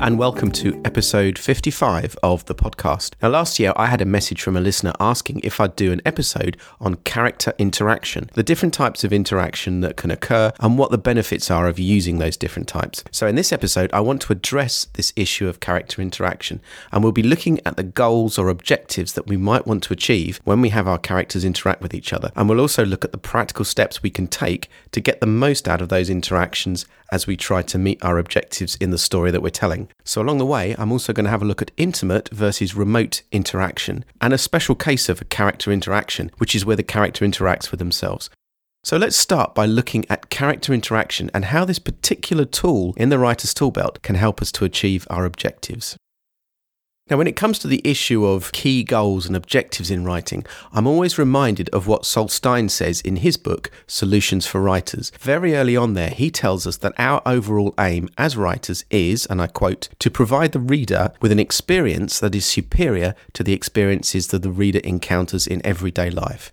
and welcome to episode 55 of the podcast. Now, last year I had a message from a listener asking if I'd do an episode on character interaction, the different types of interaction that can occur, and what the benefits are of using those different types. So, in this episode, I want to address this issue of character interaction, and we'll be looking at the goals or objectives that we might want to achieve when we have our characters interact with each other. And we'll also look at the practical steps we can take to get the most out of those interactions as we try to meet our objectives in the story that we're telling. So, along the way, I'm also going to have a look at intimate versus remote interaction and a special case of a character interaction, which is where the character interacts with themselves. So let's start by looking at character interaction and how this particular tool in the writer's toolbelt can help us to achieve our objectives. Now, when it comes to the issue of key goals and objectives in writing, I'm always reminded of what Sol Stein says in his book, Solutions for Writers. Very early on there, he tells us that our overall aim as writers is, and I quote, to provide the reader with an experience that is superior to the experiences that the reader encounters in everyday life.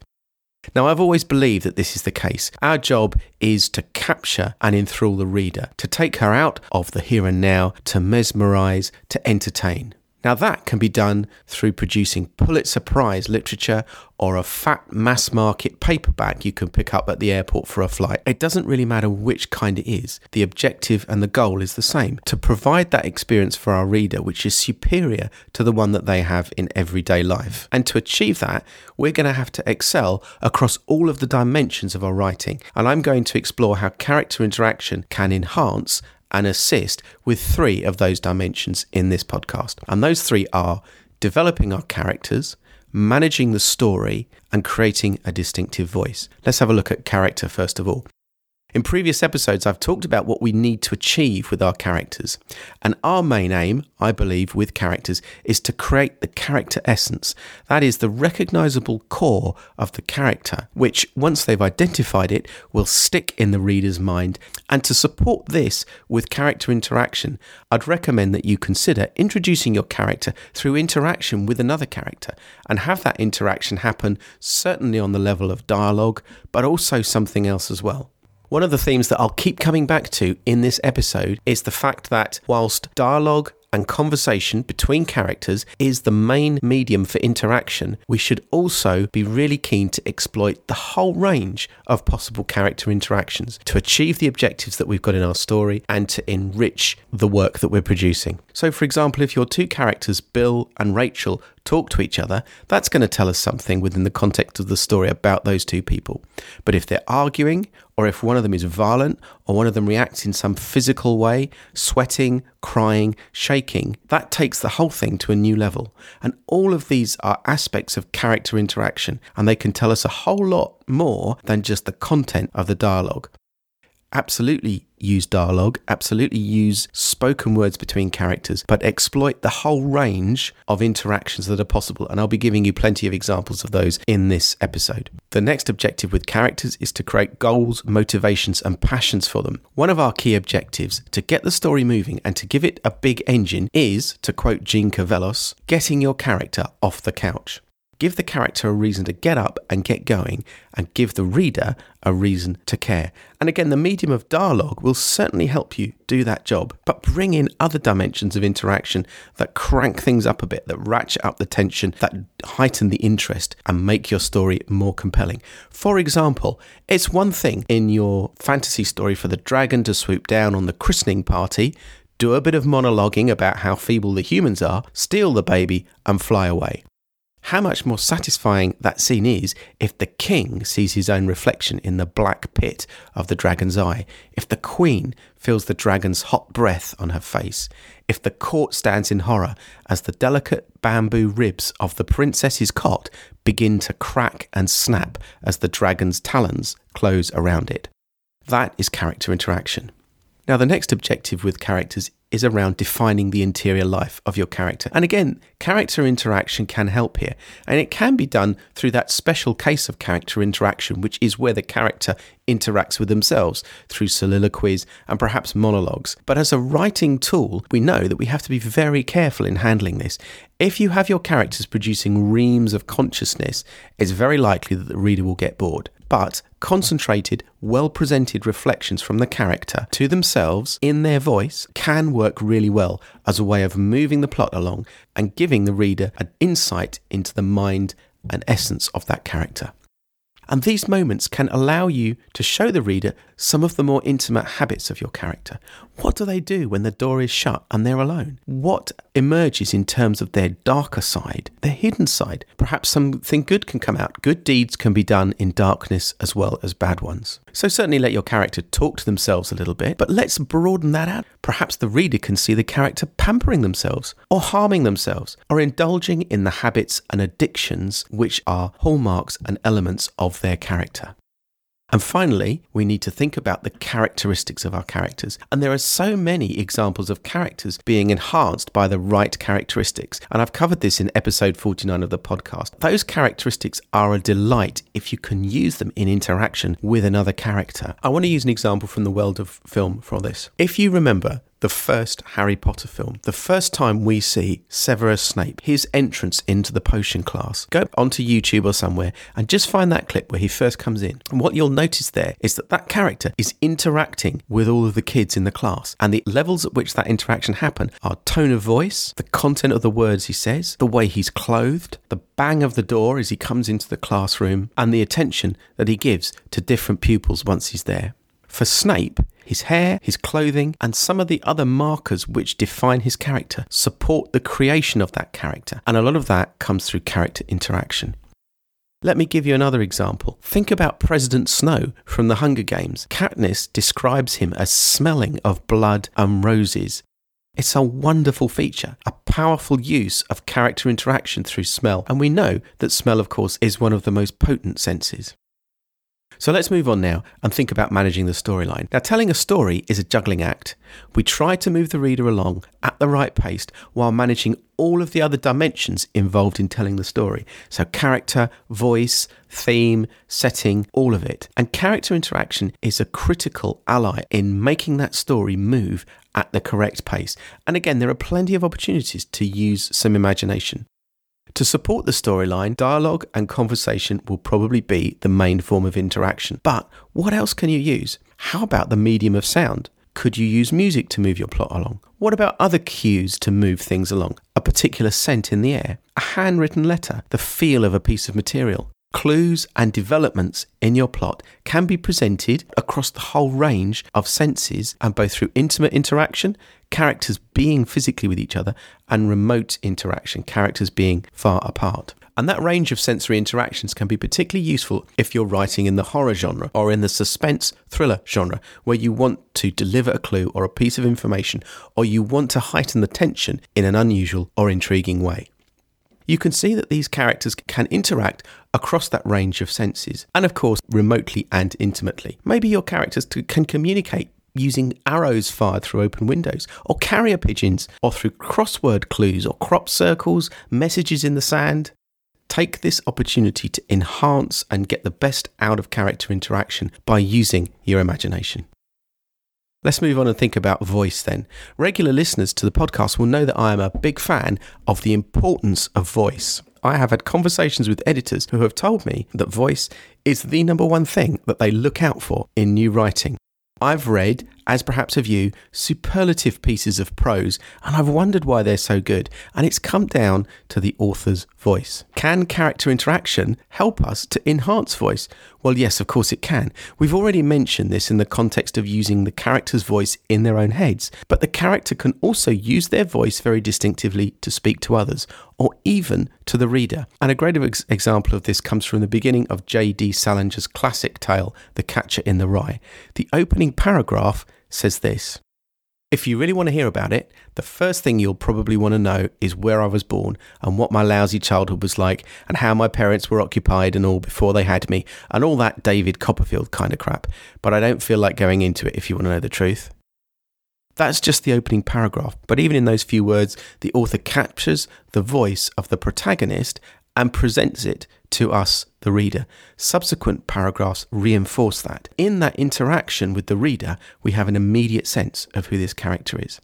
Now, I've always believed that this is the case. Our job is to capture and enthrall the reader, to take her out of the here and now, to mesmerize, to entertain. Now, that can be done through producing Pulitzer Prize literature or a fat mass market paperback you can pick up at the airport for a flight. It doesn't really matter which kind it is, the objective and the goal is the same to provide that experience for our reader which is superior to the one that they have in everyday life. And to achieve that, we're going to have to excel across all of the dimensions of our writing. And I'm going to explore how character interaction can enhance and assist with three of those dimensions in this podcast. And those three are developing our characters, managing the story, and creating a distinctive voice. Let's have a look at character first of all. In previous episodes, I've talked about what we need to achieve with our characters. And our main aim, I believe, with characters is to create the character essence. That is the recognizable core of the character, which, once they've identified it, will stick in the reader's mind. And to support this with character interaction, I'd recommend that you consider introducing your character through interaction with another character and have that interaction happen certainly on the level of dialogue, but also something else as well. One of the themes that I'll keep coming back to in this episode is the fact that whilst dialogue and conversation between characters is the main medium for interaction, we should also be really keen to exploit the whole range of possible character interactions to achieve the objectives that we've got in our story and to enrich the work that we're producing. So, for example, if your two characters, Bill and Rachel, talk to each other, that's going to tell us something within the context of the story about those two people. But if they're arguing, or if one of them is violent, or one of them reacts in some physical way, sweating, crying, shaking, that takes the whole thing to a new level. And all of these are aspects of character interaction, and they can tell us a whole lot more than just the content of the dialogue absolutely use dialogue, absolutely use spoken words between characters, but exploit the whole range of interactions that are possible. And I'll be giving you plenty of examples of those in this episode. The next objective with characters is to create goals, motivations, and passions for them. One of our key objectives to get the story moving and to give it a big engine is, to quote Jeanne Cavelos, getting your character off the couch. Give the character a reason to get up and get going, and give the reader a reason to care. And again, the medium of dialogue will certainly help you do that job, but bring in other dimensions of interaction that crank things up a bit, that ratchet up the tension, that heighten the interest, and make your story more compelling. For example, it's one thing in your fantasy story for the dragon to swoop down on the christening party do a bit of monologuing about how feeble the humans are, steal the baby, and fly away how much more satisfying that scene is if the king sees his own reflection in the black pit of the dragon's eye, if the queen feels the dragon's hot breath on her face, if the court stands in horror as the delicate bamboo ribs of the princess's cot begin to crack and snap as the dragon's talons close around it. That is character interaction. Now, the next objective with characters is around defining the interior life of your character. And again, character interaction can help here. And it can be done through that special case of character interaction, which is where the character interacts with themselves through soliloquies and perhaps monologues. But as a writing tool, we know that we have to be very careful in handling this. If you have your characters producing reams of consciousness, it's very likely that the reader will get bored but concentrated, well presented reflections from the character to themselves in their voice can work really well as a way of moving the plot along and giving the reader an insight into the mind and essence of that character. And these moments can allow you to show the reader some of the more intimate habits of your character. What do they do when the door is shut and they're alone? What emerges in terms of their darker side, their hidden side? Perhaps something good can come out. Good deeds can be done in darkness as well as bad ones. So certainly let your character talk to themselves a little bit, but let's broaden that out. Perhaps the reader can see the character pampering themselves or harming themselves or indulging in the habits and addictions which are hallmarks and elements of their character. And finally, we need to think about the characteristics of our characters. And there are so many examples of characters being enhanced by the right characteristics. And I've covered this in episode 49 of the podcast. Those characteristics are a delight if you can use them in interaction with another character. I want to use an example from the world of film for this. If you remember, the first Harry Potter film, the first time we see Severus Snape, his entrance into the potion class. Go onto YouTube or somewhere and just find that clip where he first comes in. And what you'll notice there is that that character is interacting with all of the kids in the class. And the levels at which that interaction happen are tone of voice, the content of the words he says, the way he's clothed, the bang of the door as he comes into the classroom, and the attention that he gives to different pupils once he's there. For Snape, his hair, his clothing, and some of the other markers which define his character support the creation of that character. And a lot of that comes through character interaction. Let me give you another example. Think about President Snow from the Hunger Games. Katniss describes him as smelling of blood and roses. It's a wonderful feature, a powerful use of character interaction through smell, and we know that smell, of course, is one of the most potent senses. So let's move on now and think about managing the storyline. Now, telling a story is a juggling act. We try to move the reader along at the right pace while managing all of the other dimensions involved in telling the story. So, character, voice, theme, setting, all of it. And character interaction is a critical ally in making that story move at the correct pace. And again, there are plenty of opportunities to use some imagination. To support the storyline, dialogue and conversation will probably be the main form of interaction. But what else can you use? How about the medium of sound? Could you use music to move your plot along? What about other cues to move things along? A particular scent in the air, a handwritten letter, the feel of a piece of material. Clues and developments in your plot can be presented across the whole range of senses and both through intimate interaction, characters being physically with each other, and remote interaction, characters being far apart. And that range of sensory interactions can be particularly useful if you're writing in the horror genre or in the suspense thriller genre, where you want to deliver a clue or a piece of information, or you want to heighten the tension in an unusual or intriguing way you can see that these characters can interact across that range of senses, and of course, remotely and intimately. Maybe your characters can communicate using arrows fired through open windows, or carrier pigeons, or through crossword clues, or crop circles, messages in the sand. Take this opportunity to enhance and get the best out of character interaction by using your imagination. Let's move on and think about voice then. Regular listeners to the podcast will know that I am a big fan of the importance of voice. I have had conversations with editors who have told me that voice is the number one thing that they look out for in new writing. I've read, as perhaps have you, superlative pieces of prose, and I've wondered why they're so good, and it's come down to the author's voice. Can character interaction help us to enhance voice? Well, yes, of course it can. We've already mentioned this in the context of using the character's voice in their own heads, but the character can also use their voice very distinctively to speak to others, or even to the reader. And a great ex- example of this comes from the beginning of J.D. Salinger's classic tale, The Catcher in the Rye. The opening paragraph says this If you really want to hear about it, the first thing you'll probably want to know is where I was born and what my lousy childhood was like and how my parents were occupied and all before they had me and all that David Copperfield kind of crap. But I don't feel like going into it if you want to know the truth. That's just the opening paragraph, but even in those few words, the author captures the voice of the protagonist and presents it to us, the reader. Subsequent paragraphs reinforce that. In that interaction with the reader, we have an immediate sense of who this character is.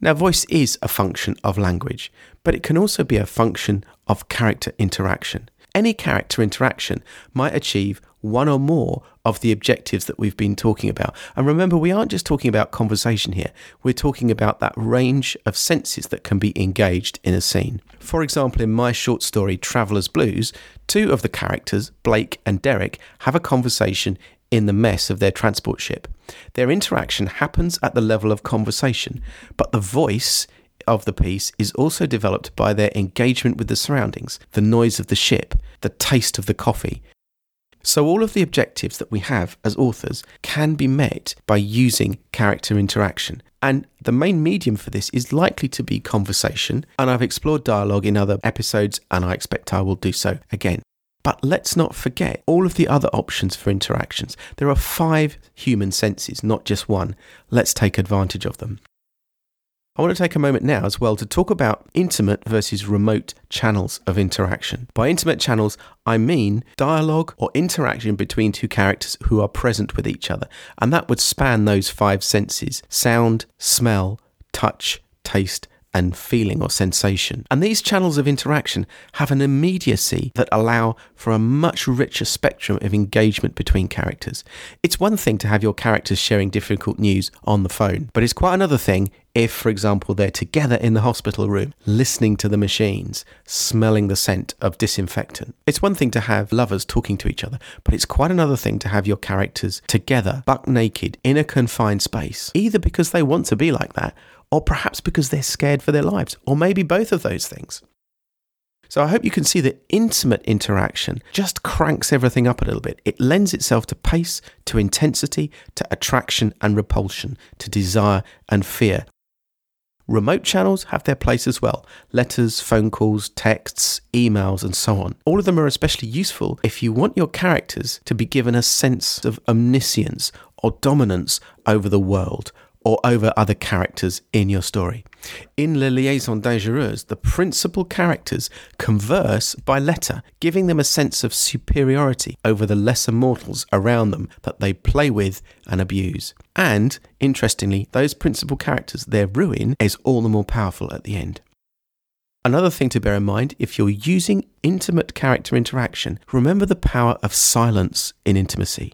Now, voice is a function of language, but it can also be a function of character interaction. Any character interaction might achieve one or more of the objectives that we've been talking about. And remember, we aren't just talking about conversation here, we're talking about that range of senses that can be engaged in a scene. For example, in my short story, Traveller's Blues, two of the characters, Blake and Derek, have a conversation in the mess of their transport ship. Their interaction happens at the level of conversation, but the voice of the piece is also developed by their engagement with the surroundings, the noise of the ship, the taste of the coffee. So, all of the objectives that we have as authors can be met by using character interaction. And the main medium for this is likely to be conversation. And I've explored dialogue in other episodes, and I expect I will do so again. But let's not forget all of the other options for interactions. There are five human senses, not just one. Let's take advantage of them. I want to take a moment now as well to talk about intimate versus remote channels of interaction. By intimate channels, I mean dialogue or interaction between two characters who are present with each other. And that would span those five senses sound, smell, touch, taste, and feeling or sensation. And these channels of interaction have an immediacy that allow for a much richer spectrum of engagement between characters. It's one thing to have your characters sharing difficult news on the phone, but it's quite another thing if, for example, they're together in the hospital room, listening to the machines, smelling the scent of disinfectant. It's one thing to have lovers talking to each other, but it's quite another thing to have your characters together, buck naked, in a confined space, either because they want to be like that or perhaps because they're scared for their lives, or maybe both of those things. So I hope you can see that intimate interaction just cranks everything up a little bit. It lends itself to pace, to intensity, to attraction and repulsion, to desire and fear. Remote channels have their place as well letters, phone calls, texts, emails, and so on. All of them are especially useful if you want your characters to be given a sense of omniscience or dominance over the world or over other characters in your story. In Les Liaisons Dangereuses, the principal characters converse by letter, giving them a sense of superiority over the lesser mortals around them that they play with and abuse. And, interestingly, those principal characters, their ruin is all the more powerful at the end. Another thing to bear in mind if you're using intimate character interaction, remember the power of silence in intimacy.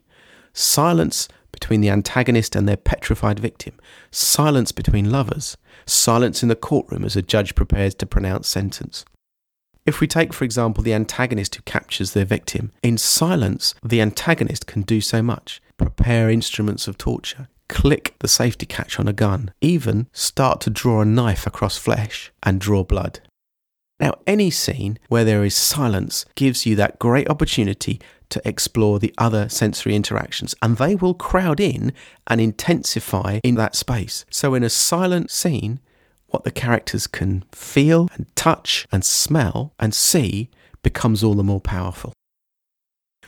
Silence between the antagonist and their petrified victim, silence between lovers, silence in the courtroom as a judge prepares to pronounce sentence. If we take, for example, the antagonist who captures their victim, in silence, the antagonist can do so much. Prepare instruments of torture, click the safety catch on a gun, even start to draw a knife across flesh and draw blood. Now, any scene where there is silence gives you that great opportunity to explore the other sensory interactions, and they will crowd in and intensify in that space. So, in a silent scene, what the characters can feel and touch and smell and see becomes all the more powerful.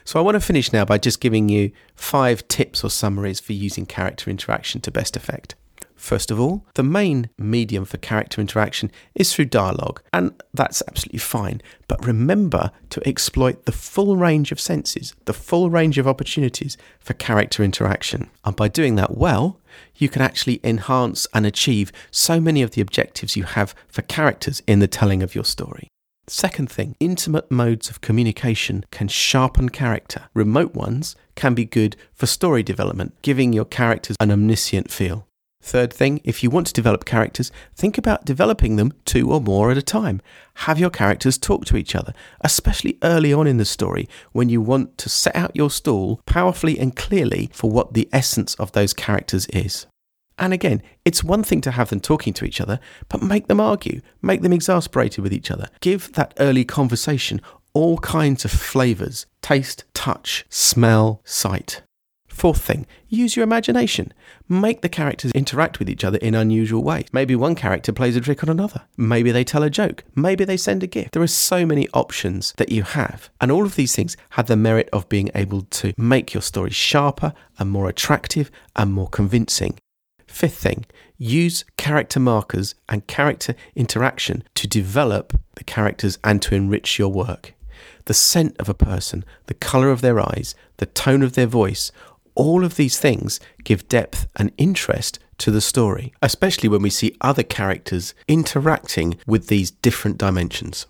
So, I want to finish now by just giving you five tips or summaries for using character interaction to best effect. First of all, the main medium for character interaction is through dialogue, and that's absolutely fine. But remember to exploit the full range of senses, the full range of opportunities for character interaction. And by doing that well, you can actually enhance and achieve so many of the objectives you have for characters in the telling of your story. Second thing, intimate modes of communication can sharpen character. Remote ones can be good for story development, giving your characters an omniscient feel. Third thing, if you want to develop characters, think about developing them two or more at a time. Have your characters talk to each other, especially early on in the story when you want to set out your stall powerfully and clearly for what the essence of those characters is. And again, it's one thing to have them talking to each other, but make them argue, make them exasperated with each other. Give that early conversation all kinds of flavours taste, touch, smell, sight. Fourth thing, use your imagination. Make the characters interact with each other in unusual ways. Maybe one character plays a trick on another. Maybe they tell a joke. Maybe they send a gift. There are so many options that you have. And all of these things have the merit of being able to make your story sharper and more attractive and more convincing. Fifth thing, use character markers and character interaction to develop the characters and to enrich your work. The scent of a person, the colour of their eyes, the tone of their voice, all of these things give depth and interest to the story, especially when we see other characters interacting with these different dimensions.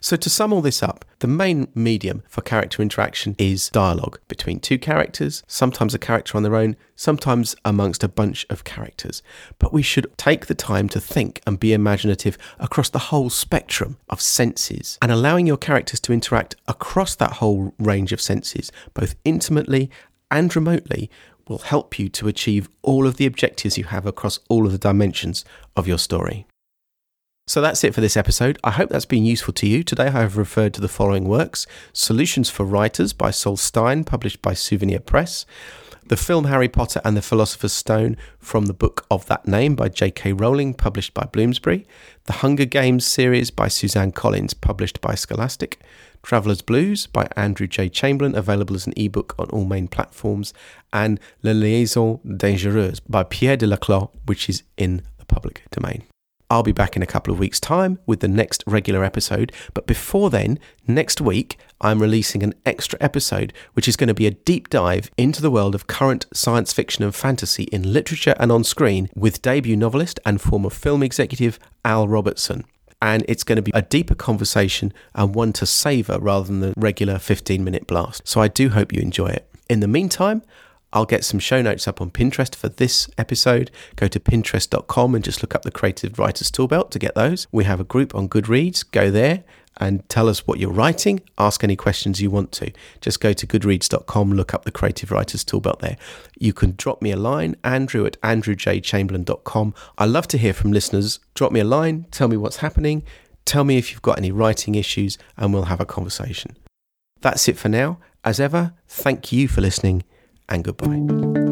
So, to sum all this up, the main medium for character interaction is dialogue between two characters, sometimes a character on their own, sometimes amongst a bunch of characters. But we should take the time to think and be imaginative across the whole spectrum of senses and allowing your characters to interact across that whole range of senses, both intimately and remotely, will help you to achieve all of the objectives you have across all of the dimensions of your story. So that's it for this episode. I hope that's been useful to you. Today I have referred to the following works Solutions for Writers by Sol Stein, published by Souvenir Press. The film Harry Potter and the Philosopher's Stone from the book of that name by J.K. Rowling, published by Bloomsbury. The Hunger Games series by Suzanne Collins, published by Scholastic. Traveller's Blues by Andrew J. Chamberlain, available as an ebook on all main platforms. And La Liaison Dangereuse by Pierre de Laclos, which is in the public domain. I'll be back in a couple of weeks' time with the next regular episode. But before then, next week, I'm releasing an extra episode, which is going to be a deep dive into the world of current science fiction and fantasy in literature and on screen with debut novelist and former film executive Al Robertson. And it's going to be a deeper conversation and one to savour rather than the regular 15 minute blast. So I do hope you enjoy it. In the meantime, I'll get some show notes up on Pinterest for this episode. Go to pinterest.com and just look up the Creative Writers Toolbelt to get those. We have a group on Goodreads. Go there and tell us what you're writing. Ask any questions you want to. Just go to goodreads.com, look up the Creative Writers Toolbelt there. You can drop me a line, andrew at andrewjchamberlain.com. I love to hear from listeners. Drop me a line, tell me what's happening, tell me if you've got any writing issues, and we'll have a conversation. That's it for now. As ever, thank you for listening and goodbye.